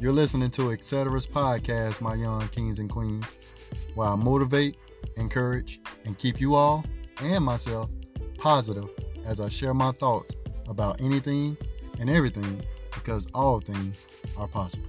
You're listening to Etcetera's podcast, my young kings and queens, where I motivate, encourage, and keep you all and myself positive as I share my thoughts about anything and everything because all things are possible.